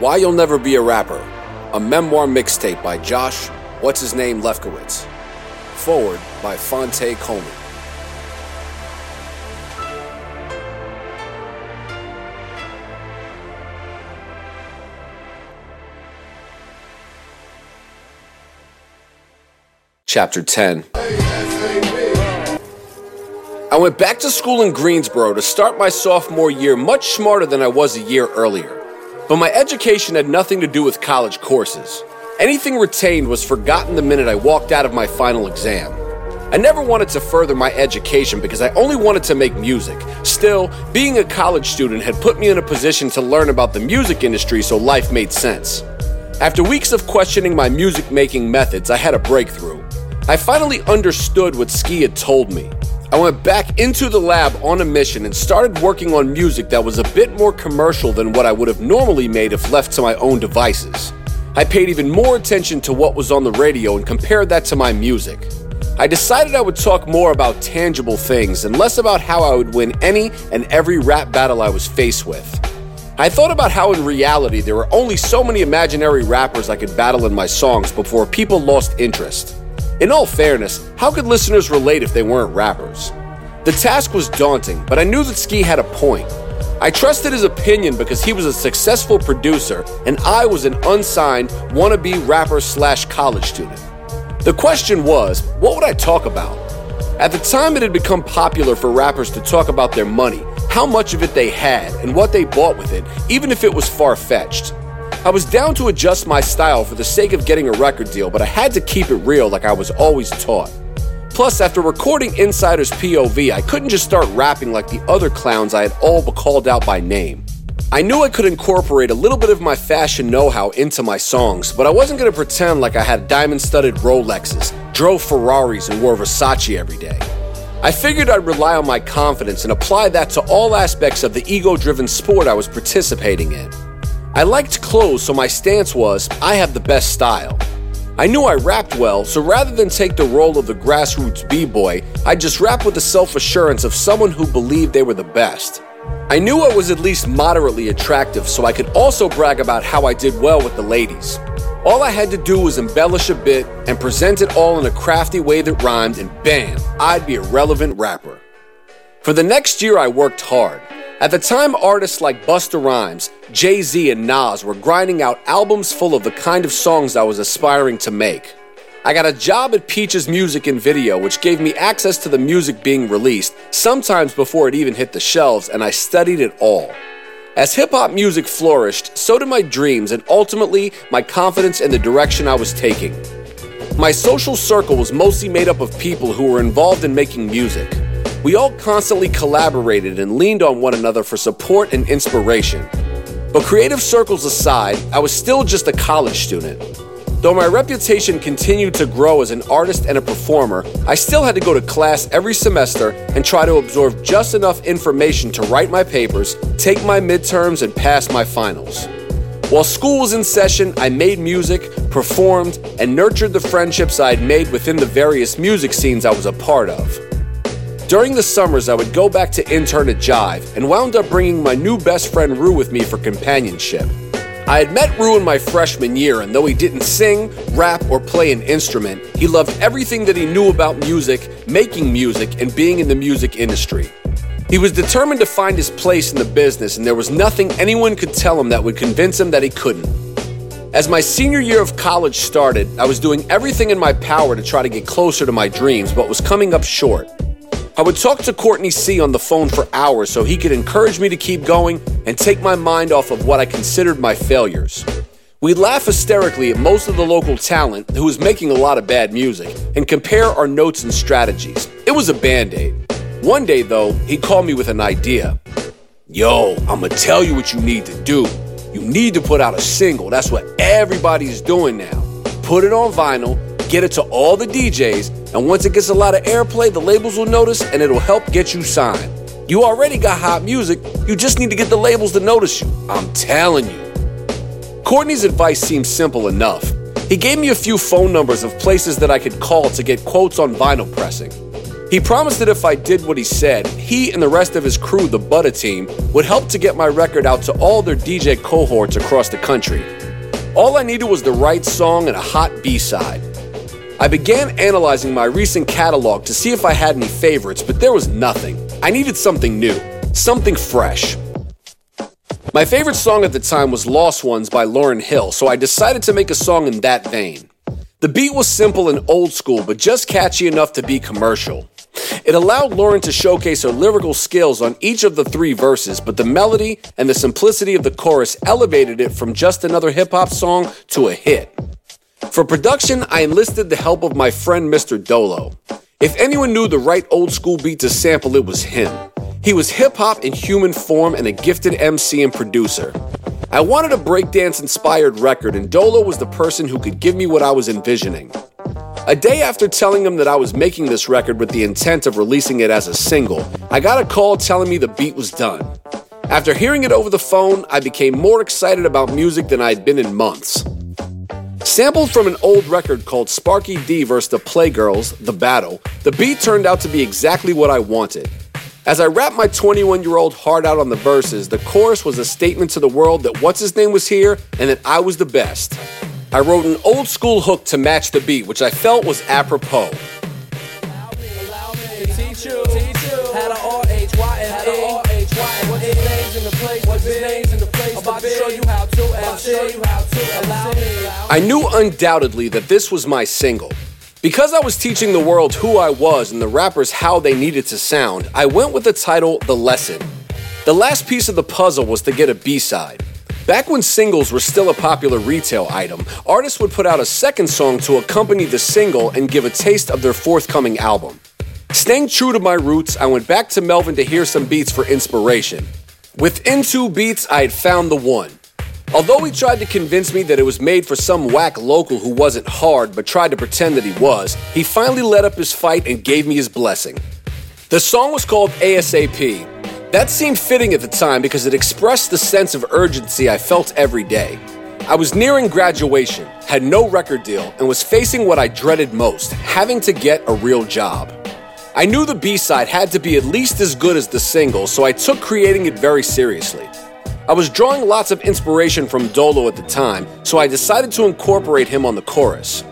Why You'll Never Be a Rapper, a memoir mixtape by Josh, what's his name, Lefkowitz. Foreword by Phonte Coleman. Chapter 10 I went back to school in Greensboro to start my sophomore year much smarter than I was a year earlier. But my education had nothing to do with college courses. Anything retained was forgotten the minute I walked out of my final exam. I never wanted to further my education because I only wanted to make music. Still, being a college student had put me in a position to learn about the music industry so life made sense. After weeks of questioning my music making methods, I had a breakthrough. I finally understood what Ski had told me. I went back into the lab on a mission and started working on music that was a bit more commercial than what I would have normally made if left to my own devices. I paid even more attention to what was on the radio and compared that to my music. I decided I would talk more about tangible things and less about how I would win any and every rap battle I was faced with. I thought about how in reality there were only so many imaginary rappers I could battle in my songs before people lost interest. In all fairness, how could listeners relate if they weren't rappers? The task was daunting, but I knew that Ski had a point. I trusted his opinion because he was a successful producer and I was an unsigned wannabe rapper slash college student. The question was, what would I talk about? At the time, it had become popular for rappers to talk about their money, how much of it they had, and what they bought with it, even if it was far fetched. I was down to adjust my style for the sake of getting a record deal, but I had to keep it real like I was always taught. Plus, after recording Insider's POV, I couldn't just start rapping like the other clowns I had all but called out by name. I knew I could incorporate a little bit of my fashion know how into my songs, but I wasn't gonna pretend like I had diamond studded Rolexes, drove Ferraris, and wore Versace every day. I figured I'd rely on my confidence and apply that to all aspects of the ego driven sport I was participating in. I liked clothes, so my stance was I have the best style. I knew I rapped well, so rather than take the role of the grassroots b boy, I just rapped with the self assurance of someone who believed they were the best. I knew I was at least moderately attractive, so I could also brag about how I did well with the ladies. All I had to do was embellish a bit and present it all in a crafty way that rhymed, and bam, I'd be a relevant rapper. For the next year, I worked hard. At the time, artists like Busta Rhymes, Jay Z, and Nas were grinding out albums full of the kind of songs I was aspiring to make. I got a job at Peach's Music and Video, which gave me access to the music being released, sometimes before it even hit the shelves, and I studied it all. As hip hop music flourished, so did my dreams and ultimately my confidence in the direction I was taking. My social circle was mostly made up of people who were involved in making music. We all constantly collaborated and leaned on one another for support and inspiration. But creative circles aside, I was still just a college student. Though my reputation continued to grow as an artist and a performer, I still had to go to class every semester and try to absorb just enough information to write my papers, take my midterms, and pass my finals. While school was in session, I made music, performed, and nurtured the friendships I had made within the various music scenes I was a part of. During the summers, I would go back to intern at Jive and wound up bringing my new best friend Rue with me for companionship. I had met Rue in my freshman year, and though he didn't sing, rap, or play an instrument, he loved everything that he knew about music, making music, and being in the music industry. He was determined to find his place in the business, and there was nothing anyone could tell him that would convince him that he couldn't. As my senior year of college started, I was doing everything in my power to try to get closer to my dreams, but was coming up short. I would talk to Courtney C on the phone for hours so he could encourage me to keep going and take my mind off of what I considered my failures. We'd laugh hysterically at most of the local talent who was making a lot of bad music and compare our notes and strategies. It was a band aid. One day, though, he called me with an idea. Yo, I'ma tell you what you need to do. You need to put out a single. That's what everybody's doing now. Put it on vinyl, get it to all the DJs, and once it gets a lot of airplay, the labels will notice and it'll help get you signed. You already got hot music, you just need to get the labels to notice you. I'm telling you. Courtney's advice seemed simple enough. He gave me a few phone numbers of places that I could call to get quotes on vinyl pressing. He promised that if I did what he said, he and the rest of his crew, the Butter Team, would help to get my record out to all their DJ cohorts across the country. All I needed was the right song and a hot B side. I began analyzing my recent catalog to see if I had any favorites, but there was nothing. I needed something new, something fresh. My favorite song at the time was Lost Ones by Lauryn Hill, so I decided to make a song in that vein. The beat was simple and old school, but just catchy enough to be commercial. It allowed Lauryn to showcase her lyrical skills on each of the three verses, but the melody and the simplicity of the chorus elevated it from just another hip hop song to a hit. For production, I enlisted the help of my friend Mr. Dolo. If anyone knew the right old school beat to sample, it was him. He was hip hop in human form and a gifted MC and producer. I wanted a breakdance inspired record, and Dolo was the person who could give me what I was envisioning. A day after telling him that I was making this record with the intent of releasing it as a single, I got a call telling me the beat was done. After hearing it over the phone, I became more excited about music than I had been in months. Sampled from an old record called Sparky D vs. the Playgirls, The Battle, the beat turned out to be exactly what I wanted. As I rapped my 21 year old heart out on the verses, the chorus was a statement to the world that What's His Name was here and that I was the best. I wrote an old school hook to match the beat, which I felt was apropos. I knew undoubtedly that this was my single. Because I was teaching the world who I was and the rappers how they needed to sound, I went with the title The Lesson. The last piece of the puzzle was to get a B side. Back when singles were still a popular retail item, artists would put out a second song to accompany the single and give a taste of their forthcoming album. Staying true to my roots, I went back to Melvin to hear some beats for inspiration. Within two beats, I had found the one. Although he tried to convince me that it was made for some whack local who wasn't hard but tried to pretend that he was, he finally let up his fight and gave me his blessing. The song was called ASAP, that seemed fitting at the time because it expressed the sense of urgency I felt every day. I was nearing graduation, had no record deal, and was facing what I dreaded most having to get a real job. I knew the B side had to be at least as good as the single, so I took creating it very seriously. I was drawing lots of inspiration from Dolo at the time, so I decided to incorporate him on the chorus.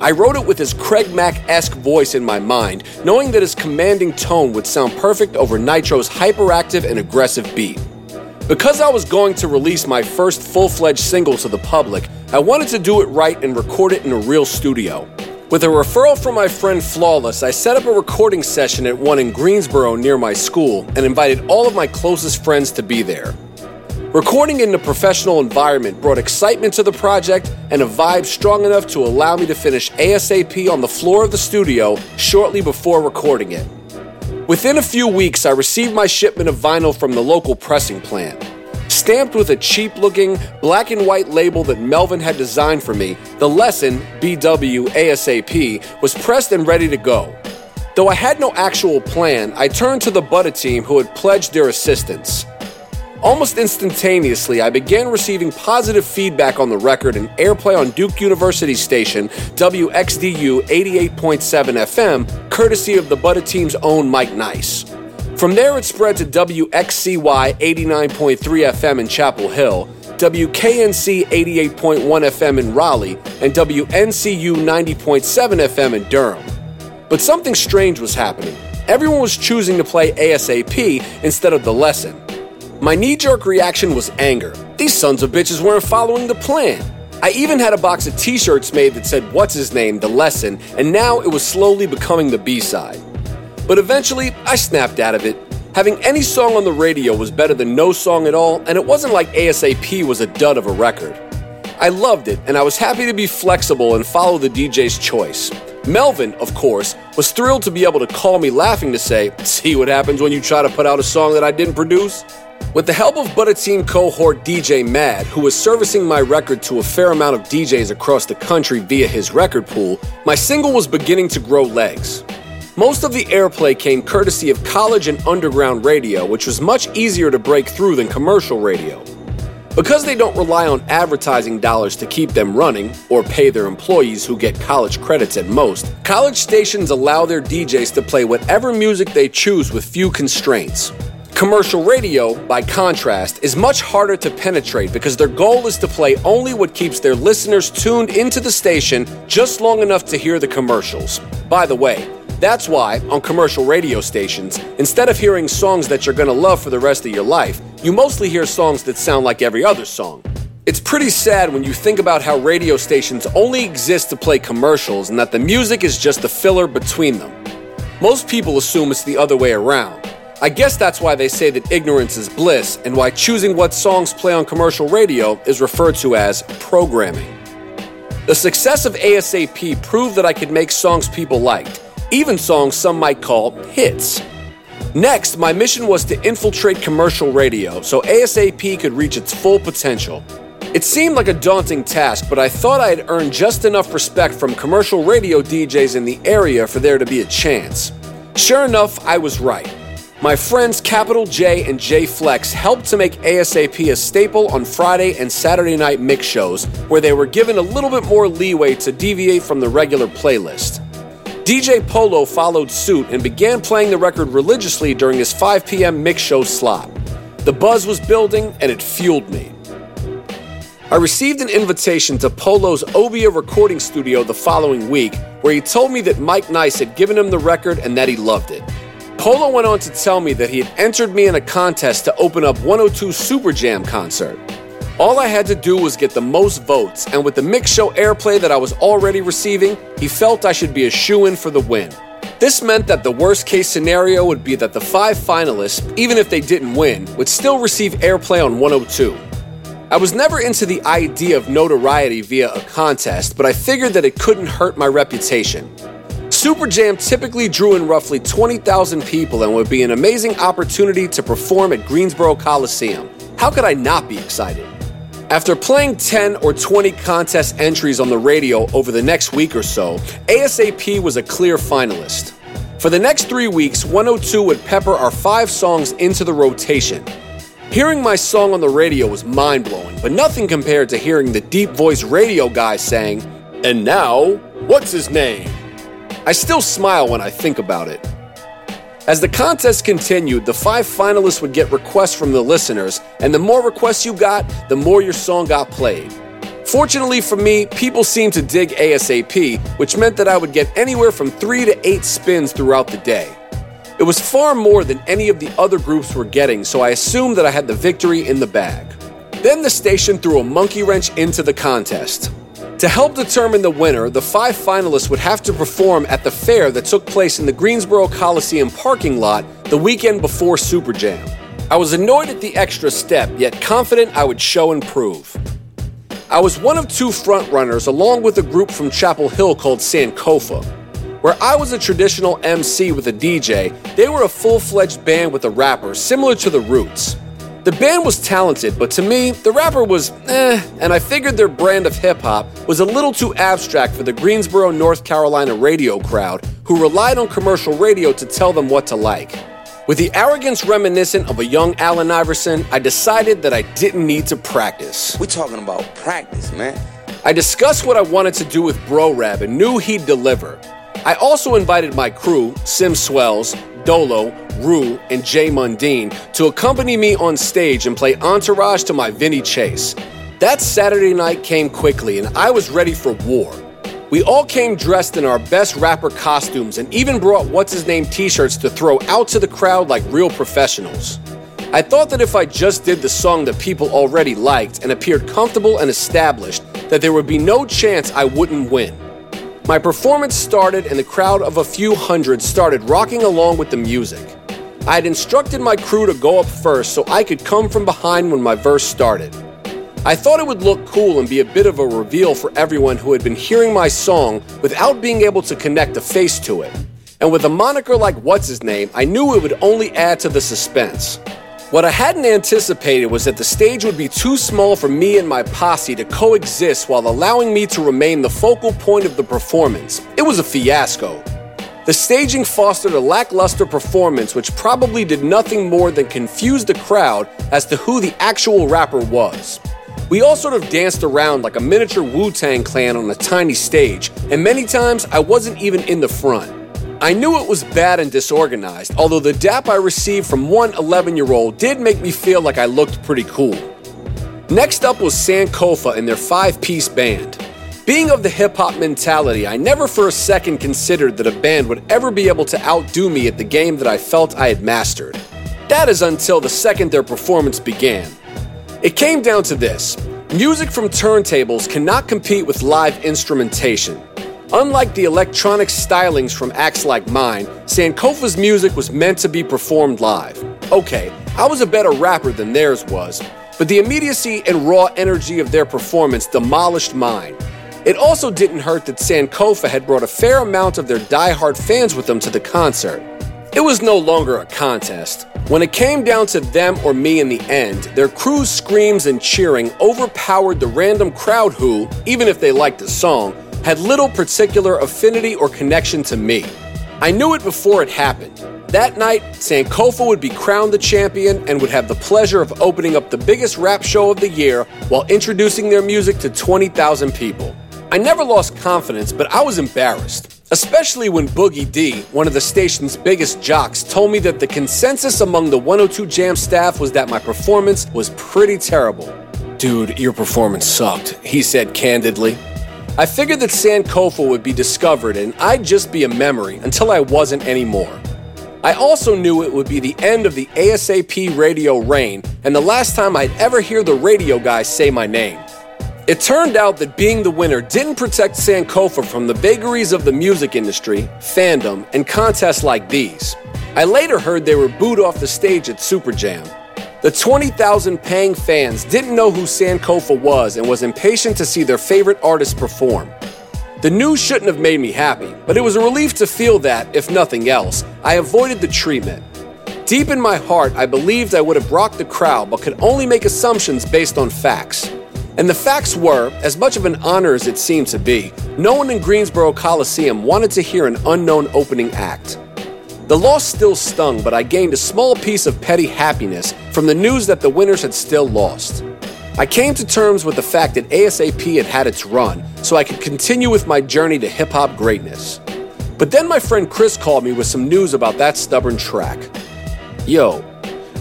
I wrote it with his Craig Mack esque voice in my mind, knowing that his commanding tone would sound perfect over Nitro's hyperactive and aggressive beat. Because I was going to release my first full fledged single to the public, I wanted to do it right and record it in a real studio. With a referral from my friend Flawless, I set up a recording session at one in Greensboro near my school and invited all of my closest friends to be there. Recording in a professional environment brought excitement to the project and a vibe strong enough to allow me to finish ASAP on the floor of the studio shortly before recording it. Within a few weeks, I received my shipment of vinyl from the local pressing plant. Stamped with a cheap looking black and white label that Melvin had designed for me, the lesson, BW ASAP, was pressed and ready to go. Though I had no actual plan, I turned to the Butter team who had pledged their assistance. Almost instantaneously, I began receiving positive feedback on the record and airplay on Duke University station, WXDU 88.7 FM, courtesy of the Butter Team's own Mike Nice. From there, it spread to WXYC 89.3 FM in Chapel Hill, WKNC 88.1 FM in Raleigh, and WNCU 90.7 FM in Durham. But something strange was happening. Everyone was choosing to play ASAP instead of the lesson. My knee jerk reaction was anger. These sons of bitches weren't following the plan. I even had a box of t shirts made that said, What's his name? The lesson, and now it was slowly becoming the B side. But eventually, I snapped out of it. Having any song on the radio was better than no song at all, and it wasn't like ASAP was a dud of a record. I loved it, and I was happy to be flexible and follow the DJ's choice. Melvin, of course, was thrilled to be able to call me laughing to say, See what happens when you try to put out a song that I didn't produce? With the help of Butter Team cohort DJ Mad, who was servicing my record to a fair amount of DJs across the country via his record pool, my single was beginning to grow legs. Most of the airplay came courtesy of college and underground radio, which was much easier to break through than commercial radio. Because they don't rely on advertising dollars to keep them running, or pay their employees who get college credits at most, college stations allow their DJs to play whatever music they choose with few constraints. Commercial radio, by contrast, is much harder to penetrate because their goal is to play only what keeps their listeners tuned into the station just long enough to hear the commercials. By the way, that's why, on commercial radio stations, instead of hearing songs that you're gonna love for the rest of your life, you mostly hear songs that sound like every other song. It's pretty sad when you think about how radio stations only exist to play commercials and that the music is just the filler between them. Most people assume it's the other way around. I guess that's why they say that ignorance is bliss and why choosing what songs play on commercial radio is referred to as programming. The success of ASAP proved that I could make songs people liked even songs some might call hits. Next, my mission was to infiltrate commercial radio so ASAP could reach its full potential. It seemed like a daunting task, but I thought I had earned just enough respect from commercial radio DJs in the area for there to be a chance. Sure enough, I was right. My friends Capital J and J Flex helped to make ASAP a staple on Friday and Saturday night mix shows, where they were given a little bit more leeway to deviate from the regular playlist. DJ Polo followed suit and began playing the record religiously during his 5 p.m. mix show slot. The buzz was building and it fueled me. I received an invitation to Polo's Obia recording studio the following week, where he told me that Mike Nice had given him the record and that he loved it. Polo went on to tell me that he had entered me in a contest to open up 102 Super Jam concert. All I had to do was get the most votes, and with the mix show airplay that I was already receiving, he felt I should be a shoe in for the win. This meant that the worst case scenario would be that the five finalists, even if they didn't win, would still receive airplay on 102. I was never into the idea of notoriety via a contest, but I figured that it couldn't hurt my reputation. Super Jam typically drew in roughly 20,000 people and would be an amazing opportunity to perform at Greensboro Coliseum. How could I not be excited? After playing 10 or 20 contest entries on the radio over the next week or so, ASAP was a clear finalist. For the next three weeks, 102 would pepper our five songs into the rotation. Hearing my song on the radio was mind blowing, but nothing compared to hearing the deep voiced radio guy saying, And now, what's his name? I still smile when I think about it. As the contest continued, the five finalists would get requests from the listeners, and the more requests you got, the more your song got played. Fortunately for me, people seemed to dig ASAP, which meant that I would get anywhere from three to eight spins throughout the day. It was far more than any of the other groups were getting, so I assumed that I had the victory in the bag. Then the station threw a monkey wrench into the contest. To help determine the winner, the five finalists would have to perform at the fair that took place in the Greensboro Coliseum parking lot the weekend before Super Jam. I was annoyed at the extra step, yet confident I would show and prove. I was one of two frontrunners along with a group from Chapel Hill called Sankofa. Where I was a traditional MC with a DJ, they were a full fledged band with a rapper, similar to The Roots. The band was talented, but to me, the rapper was eh, and I figured their brand of hip hop was a little too abstract for the Greensboro, North Carolina radio crowd who relied on commercial radio to tell them what to like. With the arrogance reminiscent of a young Allen Iverson, I decided that I didn't need to practice. We're talking about practice, man. I discussed what I wanted to do with Bro Rab and knew he'd deliver. I also invited my crew, Sim Swells, Dolo, Rue, and Jay Mundine to accompany me on stage and play entourage to my Vinny Chase. That Saturday night came quickly, and I was ready for war. We all came dressed in our best rapper costumes and even brought what's his name t shirts to throw out to the crowd like real professionals. I thought that if I just did the song that people already liked and appeared comfortable and established, that there would be no chance I wouldn't win. My performance started, and the crowd of a few hundred started rocking along with the music. I had instructed my crew to go up first so I could come from behind when my verse started. I thought it would look cool and be a bit of a reveal for everyone who had been hearing my song without being able to connect a face to it. And with a moniker like What's His Name, I knew it would only add to the suspense. What I hadn't anticipated was that the stage would be too small for me and my posse to coexist while allowing me to remain the focal point of the performance. It was a fiasco. The staging fostered a lackluster performance which probably did nothing more than confuse the crowd as to who the actual rapper was. We all sort of danced around like a miniature Wu Tang clan on a tiny stage, and many times I wasn't even in the front. I knew it was bad and disorganized, although the dap I received from one 11 year old did make me feel like I looked pretty cool. Next up was Sankofa and their five piece band. Being of the hip hop mentality, I never for a second considered that a band would ever be able to outdo me at the game that I felt I had mastered. That is until the second their performance began. It came down to this music from turntables cannot compete with live instrumentation. Unlike the electronic stylings from acts like mine, Sankofa's music was meant to be performed live. Okay, I was a better rapper than theirs was, but the immediacy and raw energy of their performance demolished mine. It also didn't hurt that Sankofa had brought a fair amount of their die-hard fans with them to the concert. It was no longer a contest. When it came down to them or me in the end, their crew's screams and cheering overpowered the random crowd who, even if they liked the song, had little particular affinity or connection to me. I knew it before it happened. That night, Sankofa would be crowned the champion and would have the pleasure of opening up the biggest rap show of the year while introducing their music to 20,000 people. I never lost confidence, but I was embarrassed. Especially when Boogie D, one of the station's biggest jocks, told me that the consensus among the 102 Jam staff was that my performance was pretty terrible. Dude, your performance sucked, he said candidly. I figured that Sankofa would be discovered and I'd just be a memory until I wasn't anymore. I also knew it would be the end of the ASAP radio reign and the last time I'd ever hear the radio guy say my name. It turned out that being the winner didn't protect Sankofa from the vagaries of the music industry, fandom, and contests like these. I later heard they were booed off the stage at Super Jam. The 20,000 paying fans didn't know who Sankofa was and was impatient to see their favorite artist perform. The news shouldn't have made me happy, but it was a relief to feel that, if nothing else, I avoided the treatment. Deep in my heart, I believed I would have rocked the crowd, but could only make assumptions based on facts. And the facts were, as much of an honor as it seemed to be, no one in Greensboro Coliseum wanted to hear an unknown opening act. The loss still stung, but I gained a small piece of petty happiness from the news that the winners had still lost. I came to terms with the fact that ASAP had had its run, so I could continue with my journey to hip hop greatness. But then my friend Chris called me with some news about that stubborn track. Yo,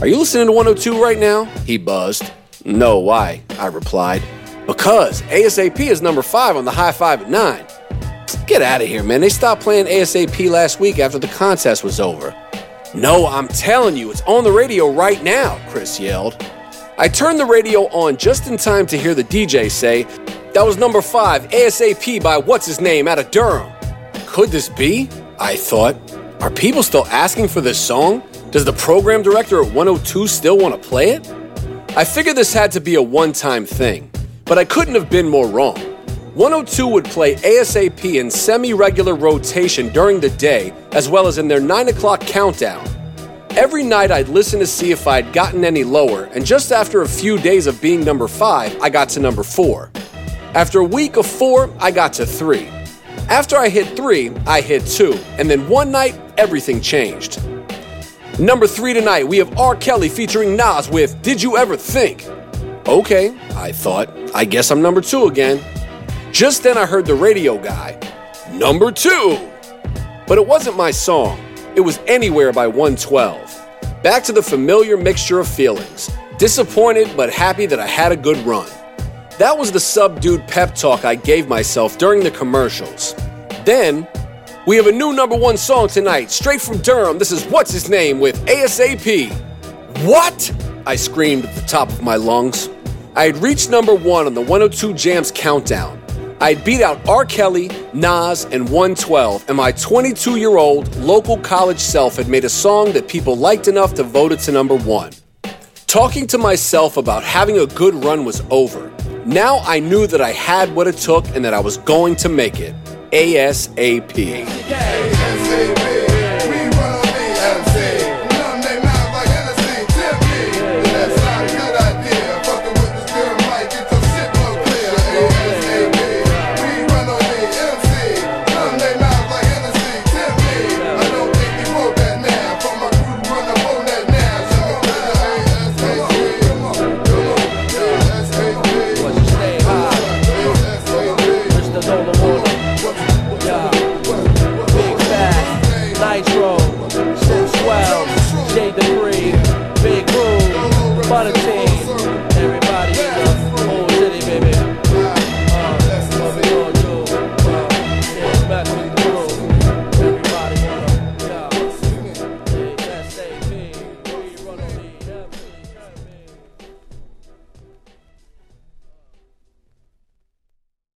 are you listening to 102 right now? He buzzed. No, why? I replied. Because ASAP is number five on the high five at nine. Get out of here, man. They stopped playing ASAP last week after the contest was over. No, I'm telling you, it's on the radio right now, Chris yelled. I turned the radio on just in time to hear the DJ say, That was number five, ASAP by what's his name out of Durham. Could this be? I thought. Are people still asking for this song? Does the program director at 102 still want to play it? I figured this had to be a one time thing, but I couldn't have been more wrong. 102 would play ASAP in semi regular rotation during the day, as well as in their 9 o'clock countdown. Every night I'd listen to see if I'd gotten any lower, and just after a few days of being number 5, I got to number 4. After a week of 4, I got to 3. After I hit 3, I hit 2, and then one night, everything changed. Number three tonight, we have R. Kelly featuring Nas with Did You Ever Think? Okay, I thought, I guess I'm number two again. Just then I heard the radio guy, Number two! But it wasn't my song, it was Anywhere by 112. Back to the familiar mixture of feelings disappointed but happy that I had a good run. That was the subdued pep talk I gave myself during the commercials. Then, we have a new number one song tonight, straight from Durham. This is What's His Name with ASAP. What? I screamed at the top of my lungs. I had reached number one on the 102 Jamz countdown. I beat out R. Kelly, Nas, and 112, and my 22 year old local college self had made a song that people liked enough to vote it to number one. Talking to myself about having a good run was over. Now I knew that I had what it took and that I was going to make it. ASAP.